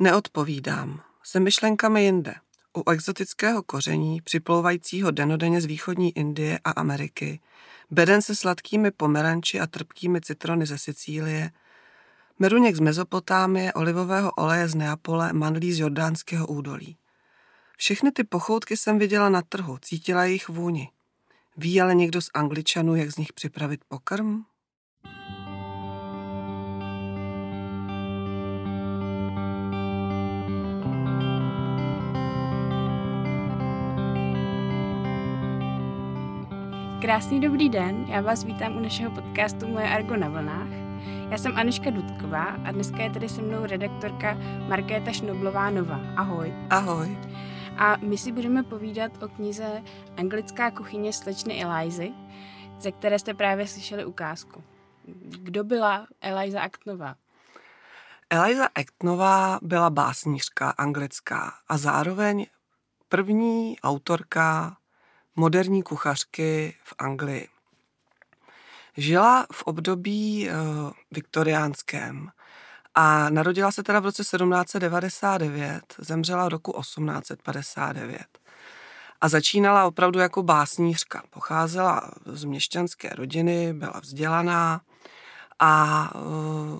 Neodpovídám. Jsem myšlenkami jinde. U exotického koření, připlouvajícího denodenně z východní Indie a Ameriky, beden se sladkými pomeranči a trpkými citrony ze Sicílie, meruněk z Mezopotámie, olivového oleje z Neapole, mandlí z jordánského údolí. Všechny ty pochoutky jsem viděla na trhu, cítila jejich vůni. Ví ale někdo z Angličanů, jak z nich připravit pokrm? Krásný dobrý den, já vás vítám u našeho podcastu Moje Argo na vlnách. Já jsem Aniška Dudková a dneska je tady se mnou redaktorka Markéta Šnoblová Nova. Ahoj. Ahoj. A my si budeme povídat o knize Anglická kuchyně slečny Elizy, ze které jste právě slyšeli ukázku. Kdo byla Eliza Actnová? Eliza Actnová byla básnířka anglická a zároveň první autorka moderní kuchařky v Anglii. Žila v období uh, viktoriánském a narodila se teda v roce 1799, zemřela roku 1859. A začínala opravdu jako básnířka. Pocházela z měšťanské rodiny, byla vzdělaná a uh,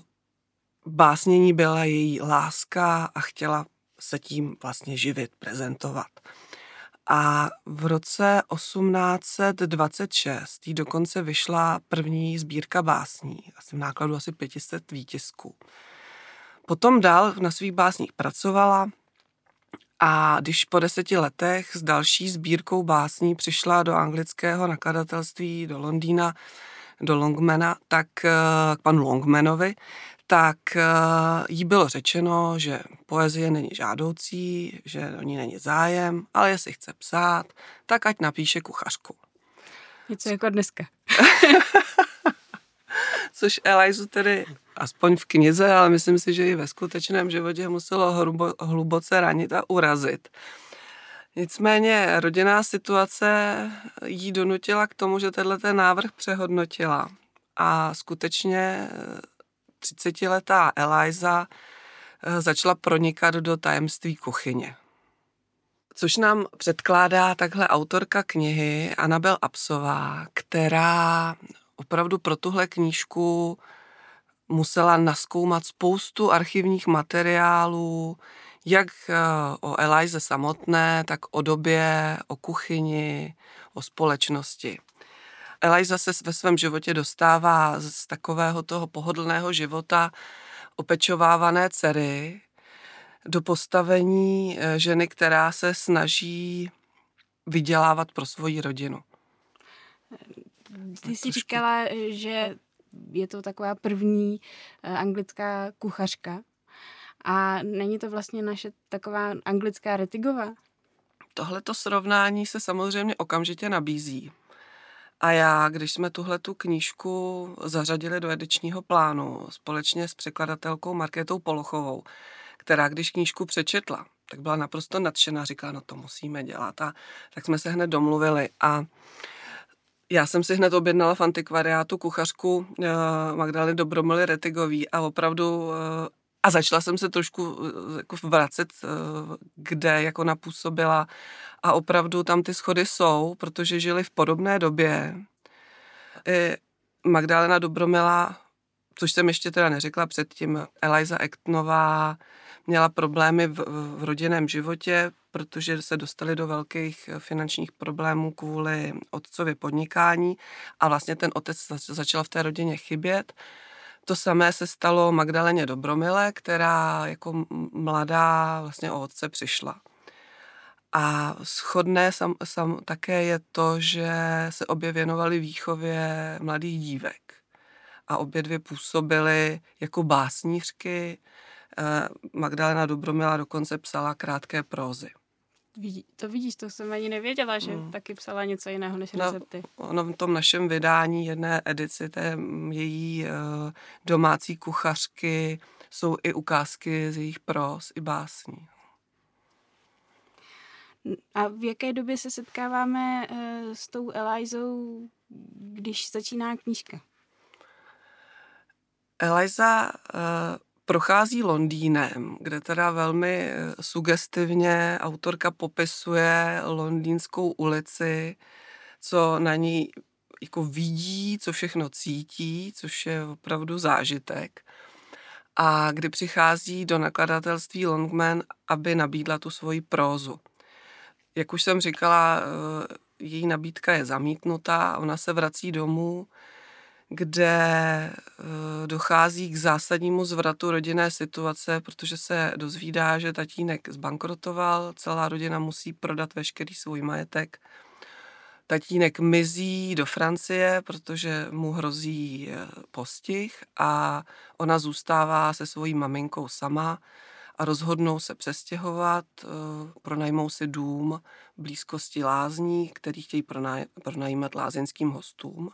básnění byla její láska a chtěla se tím vlastně živit, prezentovat. A v roce 1826 jí dokonce vyšla první sbírka básní, asi v nákladu asi 500 výtisků. Potom dál na svých básních pracovala a když po deseti letech s další sbírkou básní přišla do anglického nakladatelství do Londýna, do Longmana, tak eh, k panu Longmanovi, tak eh, jí bylo řečeno, že poezie není žádoucí, že o ní není zájem, ale jestli chce psát, tak ať napíše kuchařku. Něco jako dneska. Což Elizu tedy aspoň v knize, ale myslím si, že i ve skutečném životě muselo hrubo, hluboce ranit a urazit. Nicméně rodinná situace jí donutila k tomu, že tenhle ten návrh přehodnotila a skutečně 30-letá Eliza eh, začala pronikat do tajemství kuchyně. Což nám předkládá takhle autorka knihy Anabel Apsová, která opravdu pro tuhle knížku musela naskoumat spoustu archivních materiálů, jak eh, o Elize samotné, tak o době, o kuchyni, o společnosti. Eliza se ve svém životě dostává z takového toho pohodlného života opečovávané dcery do postavení eh, ženy, která se snaží vydělávat pro svoji rodinu. Ty jsi říkala, že je to taková první eh, anglická kuchařka. A není to vlastně naše taková anglická Retigova? Tohleto srovnání se samozřejmě okamžitě nabízí. A já, když jsme tuhle tu knížku zařadili do edičního plánu společně s překladatelkou Markétou Polochovou, která když knížku přečetla, tak byla naprosto nadšená, říká, no to musíme dělat. A tak jsme se hned domluvili a já jsem si hned objednala v antikvariátu kuchařku uh, Magdaleny Dobromily Retigový a opravdu uh, a začala jsem se trošku eh, jako vracet, eh, kde jako napůsobila a opravdu tam ty schody jsou, protože žili v podobné době. I Magdalena Dobromila, což jsem ještě teda neřekla předtím, Eliza Ektnová měla problémy v, v rodinném životě, protože se dostali do velkých finančních problémů kvůli otcově podnikání a vlastně ten otec začal v té rodině chybět to samé se stalo Magdaleně Dobromile, která jako mladá vlastně o otce přišla. A schodné sam, sam, také je to, že se obě věnovali výchově mladých dívek. A obě dvě působily jako básnířky. Eh, Magdalena Dobromila dokonce psala krátké prózy. Vidí, to vidíš, to jsem ani nevěděla, že mm. taky psala něco jiného než no, recepty. No, v tom našem vydání jedné edici té její uh, domácí kuchařky jsou i ukázky z jejich pros, i básní. A v jaké době se setkáváme uh, s tou Elizou, když začíná knížka? Eliza uh, prochází Londýnem, kde teda velmi eh, sugestivně autorka popisuje londýnskou ulici, co na ní jako vidí, co všechno cítí, což je opravdu zážitek. A kdy přichází do nakladatelství Longman, aby nabídla tu svoji prózu. Jak už jsem říkala, eh, její nabídka je zamítnutá, ona se vrací domů, kde eh, dochází k zásadnímu zvratu rodinné situace, protože se dozvídá, že tatínek zbankrotoval, celá rodina musí prodat veškerý svůj majetek. Tatínek mizí do Francie, protože mu hrozí eh, postih a ona zůstává se svojí maminkou sama a rozhodnou se přestěhovat, eh, pronajmou si dům v blízkosti lázní, který chtějí pronajímat lázeňským hostům.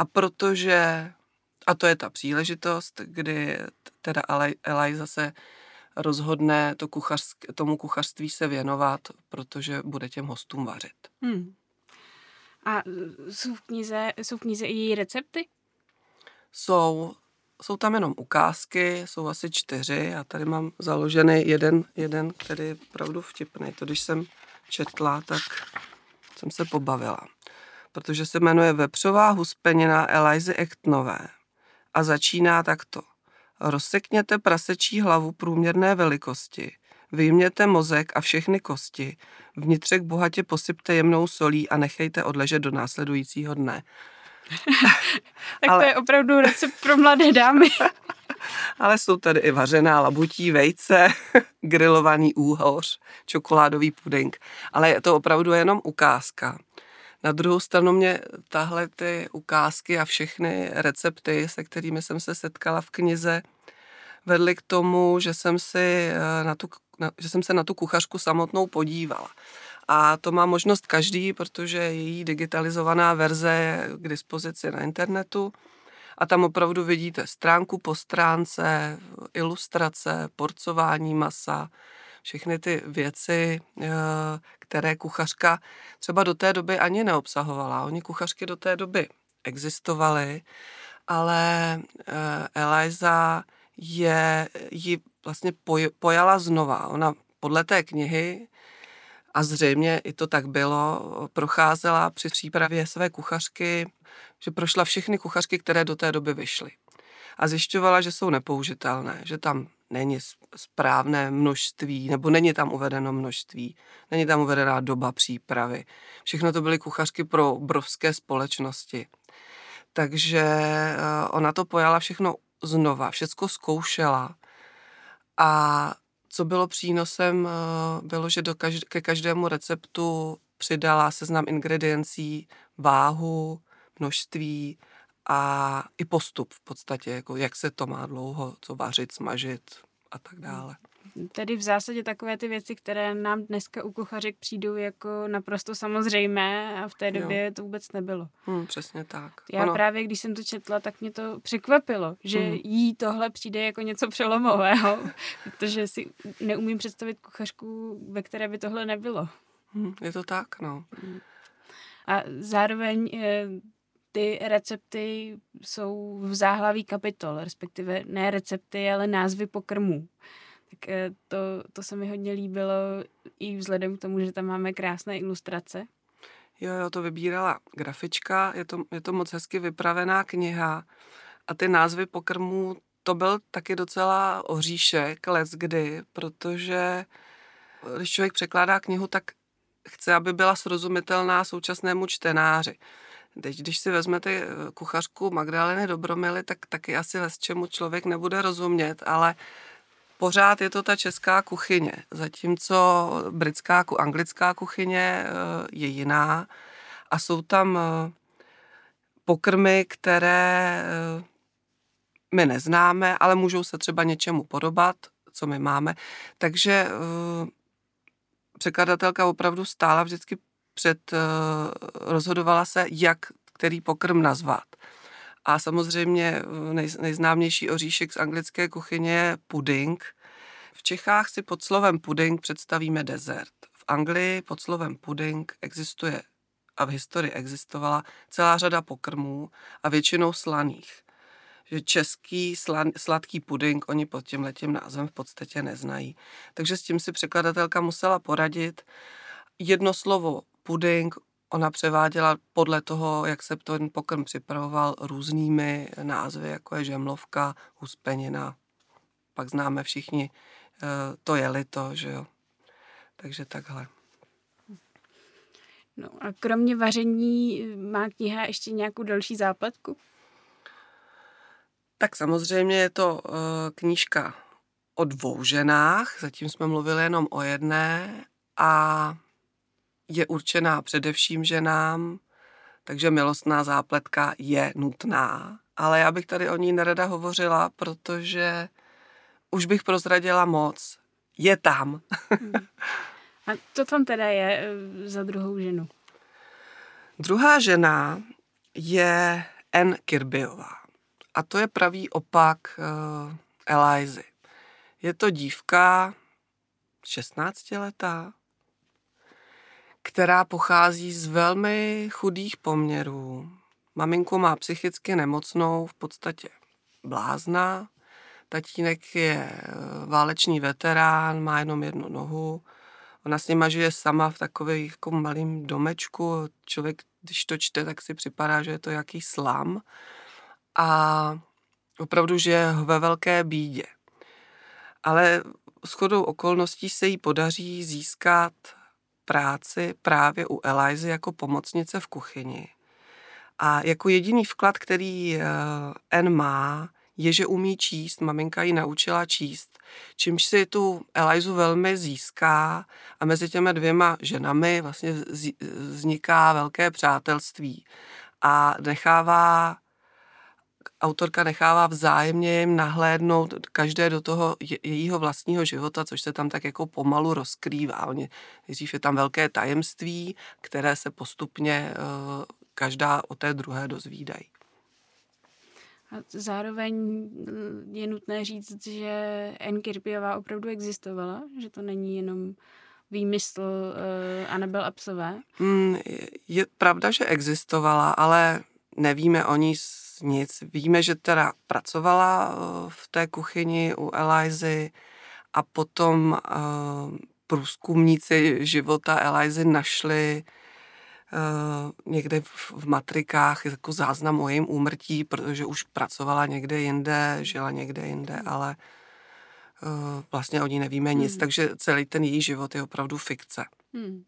A protože, a to je ta příležitost, kdy teda Eliza se rozhodne to kuchařsk, tomu kuchařství se věnovat, protože bude těm hostům vařit. Hmm. A jsou v knize, jsou v knize i její recepty? Jsou. Jsou tam jenom ukázky, jsou asi čtyři. Já tady mám založený jeden, jeden který je opravdu vtipný. To, když jsem četla, tak jsem se pobavila protože se jmenuje Vepřová huspenina Elizy Ektnové a začíná takto. Rozsekněte prasečí hlavu průměrné velikosti, vyjměte mozek a všechny kosti, vnitřek bohatě posypte jemnou solí a nechejte odležet do následujícího dne. tak Ale... to je opravdu recept pro mladé dámy. Ale jsou tady i vařená labutí, vejce, grilovaný úhoř, čokoládový puding. Ale je to opravdu jenom ukázka. Na druhou stranu mě tahle ty ukázky a všechny recepty, se kterými jsem se setkala v knize, vedly k tomu, že jsem, si eh, na tu, na, že jsem se na tu kuchařku samotnou podívala. A to má možnost každý, protože její digitalizovaná verze je k dispozici na internetu. A tam opravdu vidíte stránku po stránce, ilustrace, porcování masa, všechny ty věci, eh, které kuchařka třeba do té doby ani neobsahovala. Oni kuchařky do té doby existovaly, ale eh, Eliza je, ji vlastně poj, pojala znova. Ona podle té knihy, a zřejmě i to tak bylo, procházela při přípravě své kuchařky, že prošla všechny kuchařky, které do té doby vyšly. A zjišťovala, že jsou nepoužitelné, že tam není správné množství, nebo není tam uvedeno množství, není tam uvedená doba přípravy. Všechno to byly kuchařky pro obrovské společnosti. Takže eh, ona to pojala všechno znova, všecko zkoušela. A co bylo přínosem, eh, bylo, že do každ- ke každému receptu přidala seznam ingrediencí, váhu, množství, a i postup v podstatě, jako jak se to má dlouho, co vařit, smažit a tak dále. Tedy v zásadě takové ty věci, které nám dneska u kuchařek přijdou jako naprosto samozřejmé a v té době jo. to vůbec nebylo. Hmm, přesně tak. Já ono... právě, když jsem to četla, tak mě to překvapilo, že hmm. jí tohle přijde jako něco přelomového, protože si neumím představit kuchařku, ve které by tohle nebylo. Hmm, je to tak, no. Hmm. A zároveň eh, ty recepty jsou v záhlaví kapitol, respektive ne recepty, ale názvy pokrmů. Tak eh, to, to se mi hodně líbilo i vzhledem k tomu, že tam máme krásné ilustrace. Jo, jo, to vybírala grafička, je to, je to moc hezky vypravená kniha a ty názvy pokrmů, to byl taky docela oříšek les kdy, protože když člověk překládá knihu, tak chce, aby byla srozumitelná současnému čtenáři. Teď, když si vezmete eh, kuchařku Magdaleny Dobromily, tak taky asi les čemu člověk nebude rozumět, ale pořád je to ta česká kuchyně, zatímco britská, anglická kuchyně eh, je jiná a jsou tam eh, pokrmy, které my neznáme, ale můžou se třeba něčemu podobat, co my máme. Takže překladatelka opravdu stála vždycky před, rozhodovala se, jak který pokrm nazvat. A samozřejmě nej, nejznámější oříšek z anglické kuchyně je pudding. V Čechách si pod slovem pudding představíme dezert. V Anglii pod slovem pudding existuje a v historii existovala celá řada pokrmů a většinou slaných. že český sladký puding oni pod tím letím názvem v podstatě neznají. Takže s tím si překladatelka musela poradit. Jedno slovo puding ona převáděla podle toho, jak se ten pokrm připravoval různými názvy, jako je žemlovka, huspenina. Pak známe všichni, eh, to je lito, že jo. Takže takhle. No a kromě vaření má kniha ještě nějakou další zápletku? Tak samozřejmě je to uh, knížka o dvou ženách, zatím jsme mluvili jenom o jedné a je určená především ženám, takže milostná zápletka je nutná. Ale já bych tady o ní nerada hovořila, protože už bych prozradila moc. Je tam. Hmm. A co tam teda je eh, za druhou ženu? Druhá žena je N. Kirbyová. A to je pravý opak uh, Elizy. Je to dívka 16 letá, která pochází z velmi chudých poměrů. Maminku má psychicky nemocnou, v podstatě blázna. Tatínek je eh, válečný veterán, má jenom jednu nohu. Ona s nima žije sama v takovém jako malém domečku. Člověk, když to čte, tak si připadá, že je to jaký slam. A opravdu žije ve velké bídě. Ale shodou okolností se jí podaří získat práci právě u Elizy jako pomocnice v kuchyni. A jako jediný vklad, který eh, N má, je, že umí číst. Maminka ji naučila číst, čímž si tu Elizu velmi získá a mezi těmi dvěma ženami vlastně vzniká velké přátelství a nechává autorka nechává vzájemně jim nahlédnout každé do toho jejího vlastního života, což se tam tak jako pomalu rozkrývá. Oni, nejdřív je tam velké tajemství, které se postupně uh, každá o té druhé dozvídají. A zároveň mm, je nutné říct, že N. Kirpiová opravdu existovala, že to není jenom výmysl uh, Anabel Apsové? Mm, je pravda, že existovala, ale nevíme o ní nic. Víme, že teda pracovala eh, v té kuchyni u Elizy a potom uh, průzkumníci života Elizy našli uh, někde v, matrikách jako záznam o jejím úmrtí, protože už pracovala někde jinde, žila někde jinde, hmm. ale vlastně o ní nevíme nic, hmm. takže celý ten její život je opravdu fikce. Hmm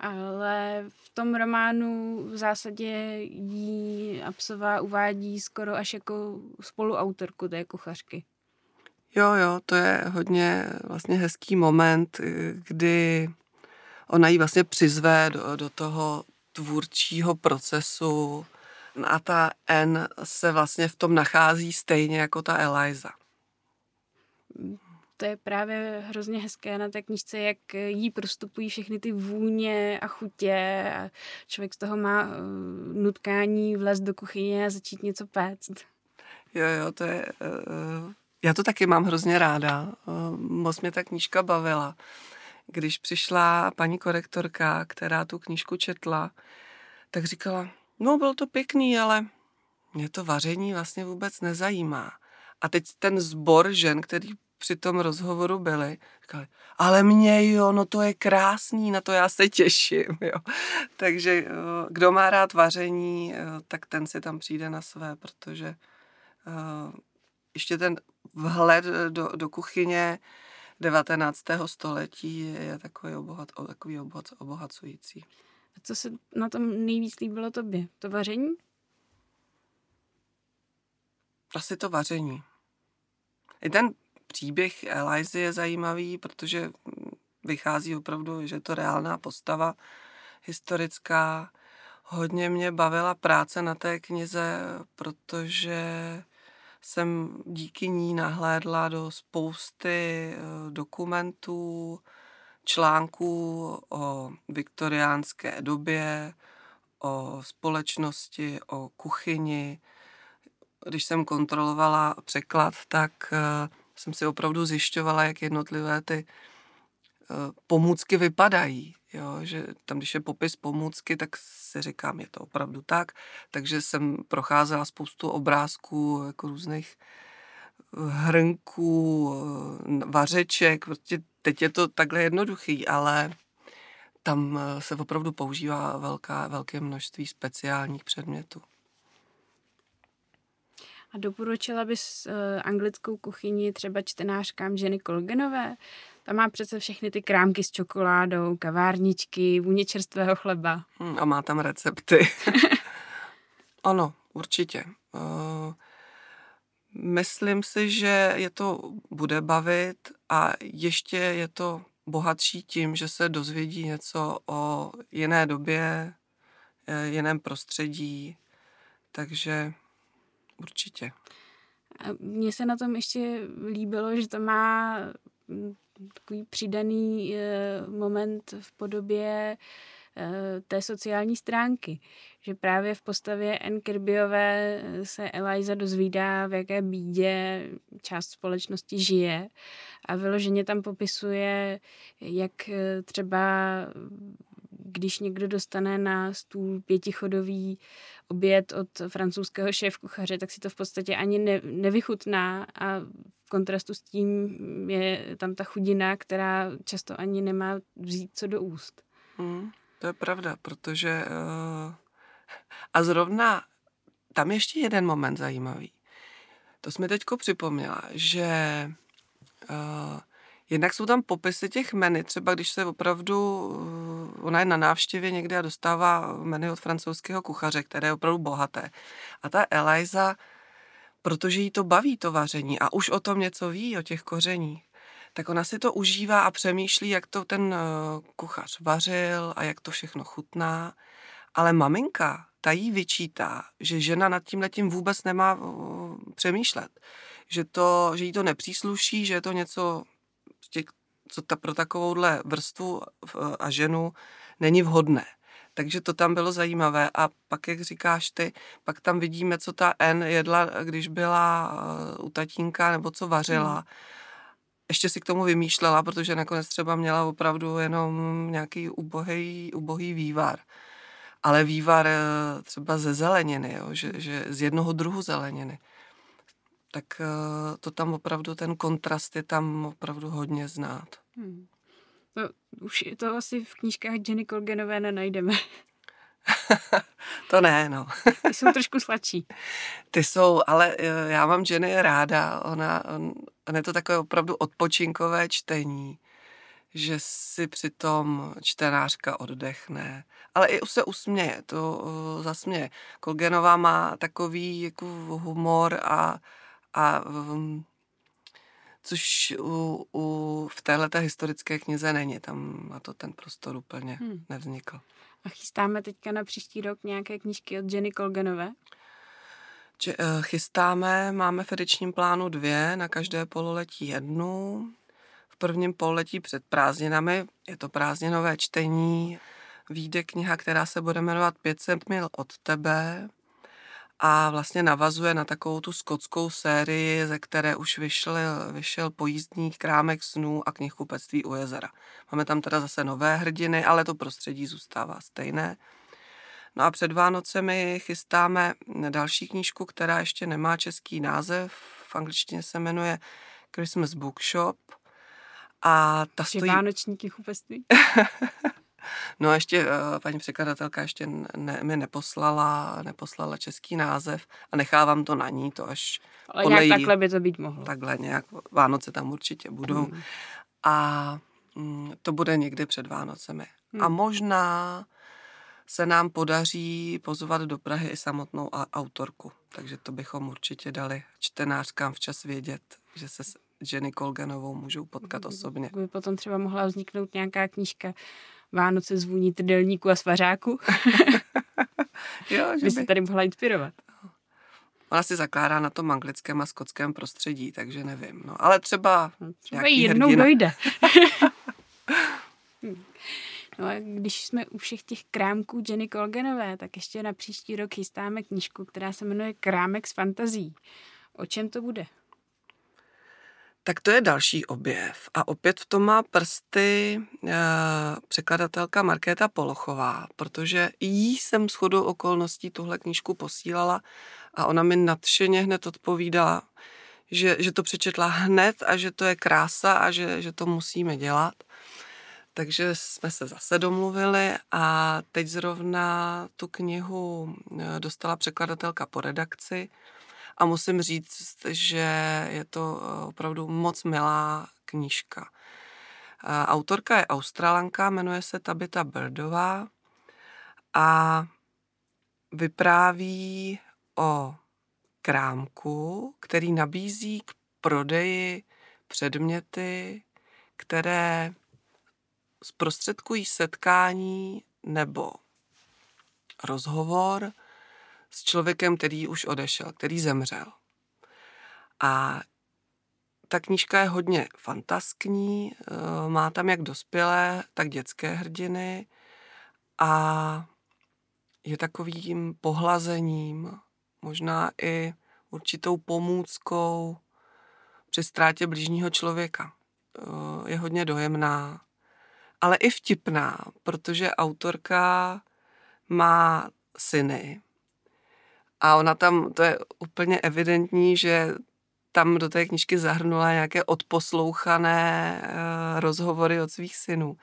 ale v tom románu v zásadě jí Apsová uvádí skoro až jako spoluautorku té kuchařky. Jo, jo, to je hodně vlastně hezký moment, kdy ona ji vlastně přizve do, do toho tvůrčího procesu a ta N se vlastně v tom nachází stejně jako ta Eliza to je právě hrozně hezké na té knižce, jak jí prostupují všechny ty vůně a chutě a člověk z toho má uh, nutkání vlez do kuchyně a začít něco péct. Jo, jo, to je... Uh, já to taky mám hrozně ráda. Uh, moc mě ta knížka bavila. Když přišla paní korektorka, která tu knížku četla, tak říkala, no bylo to pěkný, ale mě to vaření vlastně vůbec nezajímá. A teď ten zbor žen, který při tom rozhovoru byli, říkali, ale mě jo, no to je krásný, na to já se těším, jo. Takže eh, kdo má rád vaření, eh, tak ten si tam přijde na své, protože eh, ještě ten vhled do, do kuchyně 19. století je takový, obohat, takový obohat, obohacující. A co se na tom nejvíc líbilo tobě? To vaření? Asi to vaření. I ten příběh Elizy je zajímavý, protože vychází opravdu, že je to reálná postava historická. Hodně mě bavila práce na té knize, protože jsem díky ní nahlédla do spousty eh, dokumentů, článků o viktoriánské době, o společnosti, o kuchyni. Když jsem kontrolovala překlad, tak eh, jsem si opravdu zjišťovala, jak jednotlivé ty pomůcky vypadají. Jo, že tam, když je popis pomůcky, tak si říkám, je to opravdu tak. Takže jsem procházela spoustu obrázků jako různých hrnků, vařeček. Prostě teď je to takhle jednoduchý, ale tam eh, se opravdu používá velká, velké množství speciálních předmětů. A doporučila bys uh, anglickou kuchyni třeba čtenářkám Jenny Colganové? Ta má přece všechny ty krámky s čokoládou, kavárničky, vůně čerstvého chleba. Hmm, a má tam recepty. ano, určitě. Uh, myslím si, že je to bude bavit a ještě je to bohatší tím, že se dozvědí něco o jiné době, eh, jiném prostředí, takže určitě. Mně se na tom ještě líbilo, že to má mm, takový přidaný eh, moment v podobě eh, té sociální stránky. Že právě v postavě N. Kirbyové se Eliza dozvídá, v jaké bídě část společnosti žije a vyloženě tam popisuje, jak eh, třeba když někdo dostane na stůl pětichodový oběd od francouzského šéf-kuchaře, tak si to v podstatě ani ne, nevychutná a v kontrastu s tím je tam ta chudina, která často ani nemá vzít co do úst. Hmm, to je pravda, protože uh, a zrovna tam ještě jeden moment zajímavý. To jsme teďko připomněla, že uh, Jednak jsou tam popisy těch meny, třeba když se opravdu, eh, ona je na návštěvě někde a dostává meny od francouzského kuchaře, které je opravdu bohaté. A ta Eliza, protože jí to baví, to vaření, a už o tom něco ví, o těch kořeních, tak ona si to užívá a přemýšlí, jak to ten eh, kuchař vařil a jak to všechno chutná. Ale maminka, ta jí vyčítá, že žena nad tím letím vůbec nemá eh, přemýšlet. Že, to, že jí to nepřísluší, že je to něco co ta pro takovouhle vrstvu a ženu není vhodné. Takže to tam bylo zajímavé. A pak, jak říkáš ty, pak tam vidíme, co ta N jedla, když byla uh, u tatínka, nebo co vařila. Hmm. Ještě si k tomu vymýšlela, protože nakonec třeba měla opravdu jenom nějaký ubohý, ubohý vývar. Ale vývar uh, třeba ze zeleniny, jo, že, že z jednoho druhu zeleniny tak eh, to tam opravdu, ten kontrast je tam opravdu hodně znát. Hmm. To, už to asi v knížkách Jenny Colganové nenajdeme. to ne, no. Ty jsou trošku sladší. Ty jsou, ale eh, já mám Jenny ráda. Ona, on, on je to takové opravdu odpočinkové čtení, že si přitom čtenářka oddechne, ale i se usměje, to uh, zasměje. Kolgenová má takový jako humor a a um, což u, u, v téhle historické knize není. Tam na to ten prostor úplně hmm. nevznikl. A chystáme teďka na příští rok nějaké knížky od Jenny Colganové? Če, uh, chystáme, máme v edičním plánu dvě, na každé pololetí jednu. V prvním pololetí před prázdninami je to prázdninové čtení. Výjde kniha, která se bude jmenovat 500 mil od tebe a vlastně navazuje na takovou tu skotskou sérii, ze které už vyšel, vyšel pojízdní krámek snů a knihkupectví u jezera. Máme tam teda zase nové hrdiny, ale to prostředí zůstává stejné. No a před Vánocemi chystáme další knížku, která ještě nemá český název. V angličtině se jmenuje Christmas Bookshop. A ta stojí... Vánoční knihkupectví? No a ještě uh, paní překladatelka ještě ne, mi neposlala, neposlala český název a nechávám to na ní, to až Ale nějak jí, takhle by to být mohlo. Takhle nějak, Vánoce tam určitě budou. Hmm. A mm, to bude někdy před Vánocemi. Hmm. A možná se nám podaří pozvat do Prahy i samotnou autorku. Takže to bychom určitě dali čtenářkám včas vědět, že se s Jenny Kolganovou můžou potkat osobně. By potom třeba mohla vzniknout nějaká knížka Vánoce zvůní trdelníku a svařáku. jo, že by se tady mohla inspirovat. Ona si zakládá na tom anglickém a skotském prostředí, takže nevím. No, ale třeba, no, třeba jednou hrdina. dojde. no a když jsme u všech těch krámků Jenny Colganové, tak ještě na příští rok chystáme knížku, která se jmenuje Krámek z fantazí. O čem to bude? Tak to je další objev. A opět v tom má prsty e, překladatelka Markéta Polochová, protože jí jsem s chodou okolností tuhle knížku posílala a ona mi nadšeně hned odpovídala, že, že to přečetla hned a že to je krása a že, že to musíme dělat. Takže jsme se zase domluvili a teď zrovna tu knihu eh, dostala překladatelka po redakci a musím říct, že je to eh, opravdu moc milá knížka. Eh, autorka je australanka, jmenuje se Tabita Birdová a vypráví o krámku, který nabízí k prodeji předměty, které zprostředkují setkání nebo rozhovor s člověkem, který už odešel, který zemřel. A ta knížka je hodně fantaskní, eh, má tam jak dospělé, tak dětské hrdiny a je takovým pohlazením, možná i určitou pomůckou při ztrátě blížního člověka. Eh, je hodně dojemná, ale i vtipná, protože autorka má syny. A ona tam, to je úplně evidentní, že tam do té knižky zahrnula nějaké odposlouchané uh, rozhovory od svých synů.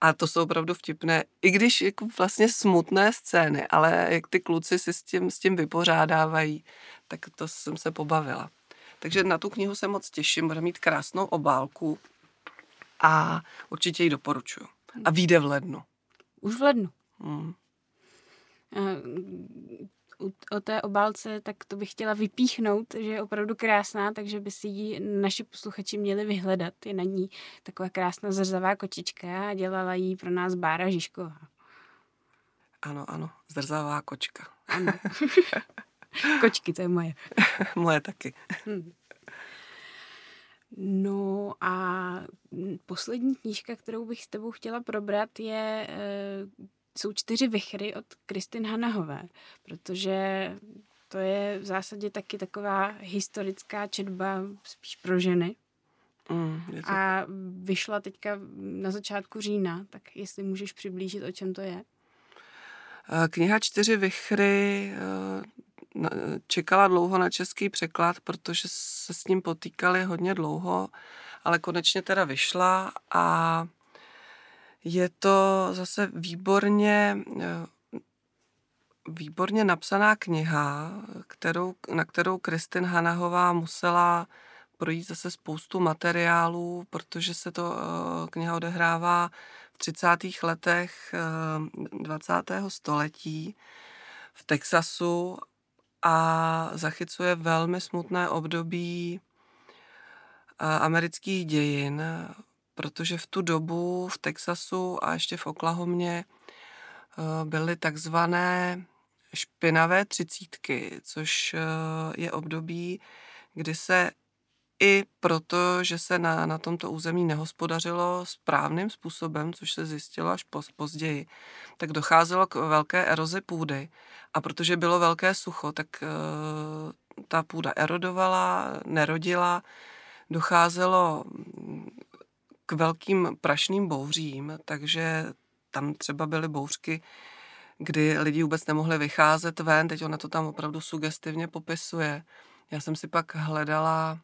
A to jsou opravdu vtipné, i když jako vlastně smutné scény, ale jak ty kluci si s tím, s tím vypořádávají, tak to jsem se pobavila. Takže na tu knihu se moc těším, bude mít krásnou obálku a určitě ji doporučuji. A vyjde v lednu. Už v lednu. Hmm. O té obálce, tak to bych chtěla vypíchnout, že je opravdu krásná, takže by si ji naši posluchači měli vyhledat. Je na ní taková krásná zrzavá kočička a dělala ji pro nás Bára Žižková. Ano, ano, zrzavá kočka. Ano. Kočky, to je moje. moje taky. Hmm. No a poslední knížka, kterou bych s tebou chtěla probrat, je, eh, jsou čtyři vychry od Kristin Hanahové, protože to je v zásadě taky taková historická četba spíš pro ženy. Mm, to... A vyšla teďka na začátku října, tak jestli můžeš přiblížit, o čem to je. Eh, kniha Čtyři vychry eh, čekala dlouho na český překlad, protože se s ním potýkali hodně dlouho, ale konečně teda vyšla a je to zase výborně, výborně napsaná kniha, kterou, na kterou Kristin Hanahová musela projít zase spoustu materiálů, protože se to eh, kniha odehrává v 30. letech 20. Eh, století v Texasu a zachycuje velmi smutné období amerických dějin, protože v tu dobu v Texasu a ještě v Oklahomě byly takzvané špinavé třicítky, což je období, kdy se i proto, že se na, na tomto území nehospodařilo správným způsobem, což se zjistilo až později, tak docházelo k velké erozi půdy. A protože bylo velké sucho, tak uh, ta půda erodovala, nerodila, docházelo k velkým prašným bouřím, takže tam třeba byly bouřky, kdy lidi vůbec nemohli vycházet ven, teď ona to tam opravdu sugestivně popisuje. Já jsem si pak hledala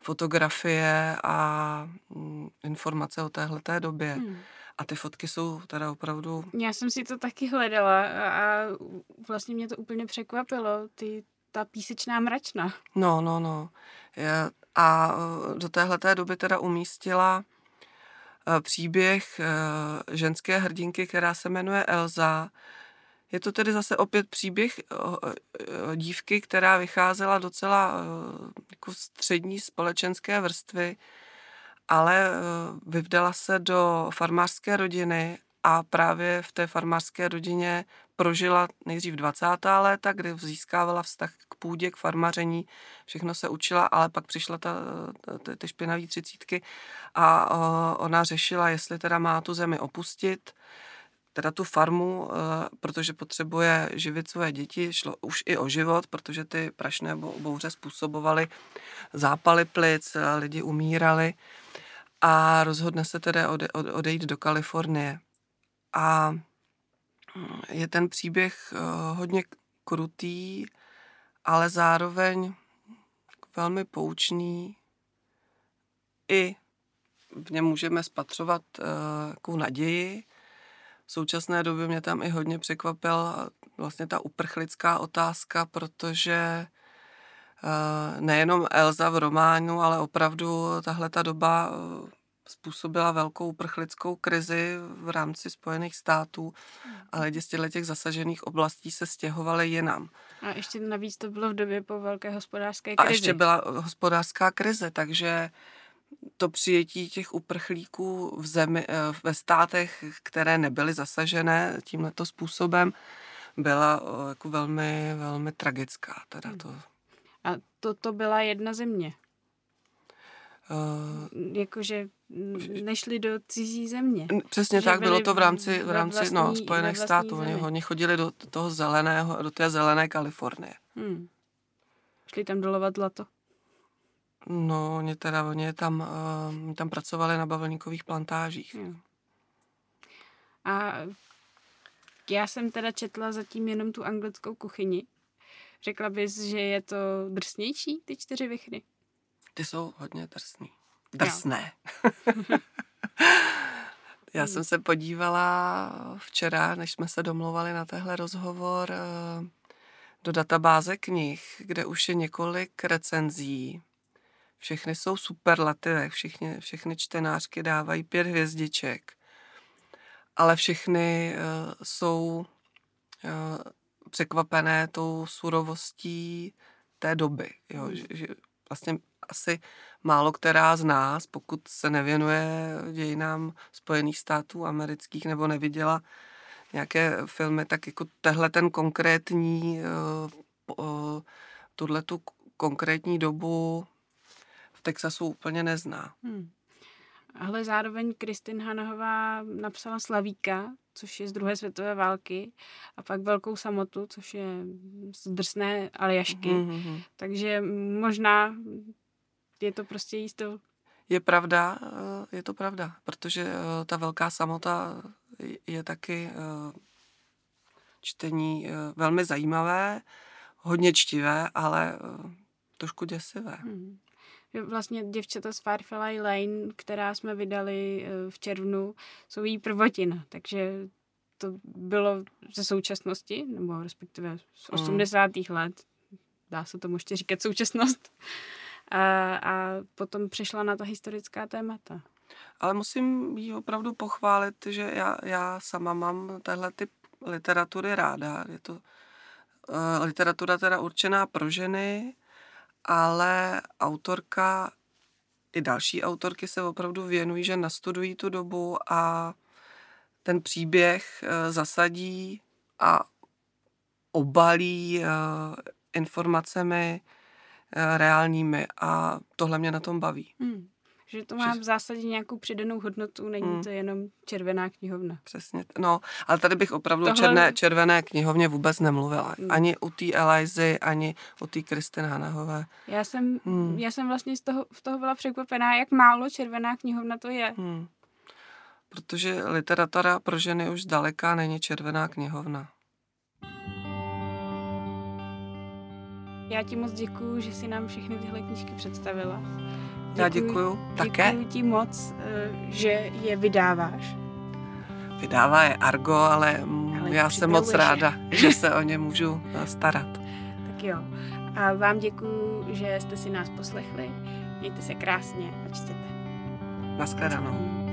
fotografie a mm, informace o téhleté době. Hmm. A ty fotky jsou teda opravdu... Já jsem si to taky hledala a vlastně mě to úplně překvapilo, ty, ta písečná mračna. No, no, no. A e, do téhleté doby teda umístila příběh e, ženské hrdinky, která se jmenuje Elza, je to tedy zase opět příběh eh, eh, dívky, která vycházela docela eh, jako střední společenské vrstvy, ale vyvdala se do farmářské rodiny a právě v té farmářské rodině prožila nejdřív 20. léta, kdy získávala vztah k půdě, k farmaření, všechno se učila, ale pak přišla ta, ta, ty špinavé třicítky a ona řešila, jestli teda má tu zemi opustit, teda tu farmu, eh, protože potřebuje živit své děti, šlo už i o život, protože ty prašné bouře způsobovaly zápaly plic, lidi umírali a rozhodne se tedy ode, odejít do Kalifornie. A je ten příběh eh, hodně krutý, ale zároveň velmi poučný. I v něm můžeme spatřovat uh, naději. V současné době mě tam i hodně překvapila vlastně ta uprchlická otázka, protože uh, nejenom Elza v románu, ale opravdu tahle ta doba způsobila velkou uprchlickou krizi v rámci Spojených států a lidi z těch zasažených oblastí se stěhovali jinam. A ještě navíc to bylo v době po velké hospodářské krizi. A ještě byla hospodářská krize, takže to přijetí těch uprchlíků v zemi, eh, ve státech, které nebyly zasažené tímto způsobem, byla eh, jako velmi, velmi tragická. Teda hmm. to. A to, to byla jedna země? Uh, Jakože nešli do cizí země. Přesně tak, bylo to v rámci, v rámci vlastní, no, Spojených států. Oni, oni chodili do toho zeleného, do té zelené Kalifornie. Hmm. Šli tam dolovat zlato. No, oni teda, oni tam, uh, tam pracovali na bavlníkových plantážích. Hmm. A já jsem teda četla zatím jenom tu anglickou kuchyni. Řekla bys, že je to drsnější, ty čtyři vychry? Ty jsou hodně drsný. Drsné. Já jsem se podívala včera, než jsme se domluvali na tehle rozhovor, eh, do databáze knih, kde už je několik recenzí. Všechny jsou superlativy, všechny, všechny čtenářky dávají pět hvězdiček, ale všechny uh, jsou uh, překvapené tou surovostí té doby. Jo? Hmm. Že, že vlastně asi málo která z nás, pokud se nevěnuje dějinám Spojených států amerických nebo neviděla nějaké filmy, tak jako tehle ten konkrétní, uh, tuhle tu konkrétní dobu v Texasu úplně nezná. Hmm. Ale zároveň Kristin Hanahová napsala Slavíka, což je z druhé světové války, a pak Velkou samotu, což je z drsné Aljašky. Mm-hmm. Takže možná je to prostě jí styl. Je pravda, eh, je to pravda, protože eh, ta velká samota je taky eh, čtení velmi zajímavé, hodně čtivé, ale trošku děsivé. Hmm. Vlastně děvčata z Firefly Lane, která jsme vydali v červnu, jsou její prvotina, takže to bylo ze současnosti, nebo respektive z 80. Hmm. let, dá se tomu ještě říkat současnost a, a potom přišla na ta historická témata. Ale musím jí opravdu pochválit, že já, já sama mám tenhle typ literatury ráda. Je to uh, literatura teda určená pro ženy, ale autorka i další autorky se opravdu věnují, že nastudují tu dobu a ten příběh uh, zasadí a obalí uh, informacemi, Eh, reálními a tohle mě na tom baví. Hmm. Že to má v zásadě nějakou přidanou hodnotu, není hmm. to jenom červená knihovna. Přesně, no, ale tady bych opravdu Tohle... černé, červené knihovně vůbec nemluvila. Hmm. Ani u té Elizy, ani u té Kristiny Hanahové. Já jsem, hmm. já jsem vlastně z toho, v toho byla překvapená, jak málo červená knihovna to je. Hmm. Protože literatura pro ženy už zdaleka není červená knihovna. Já ti moc děkuju, že si nám všechny tyhle knížky představila. Děkuju, Já děkuju také. Děkuju ti moc, eh, že je vydáváš. Vydává je Argo, ale, ale já jsem moc ráda, že se o ně můžu eh, starat. Tak jo. A vám děkuju, že jste si nás poslechli. Mějte se krásně a čtěte. Naschledanou.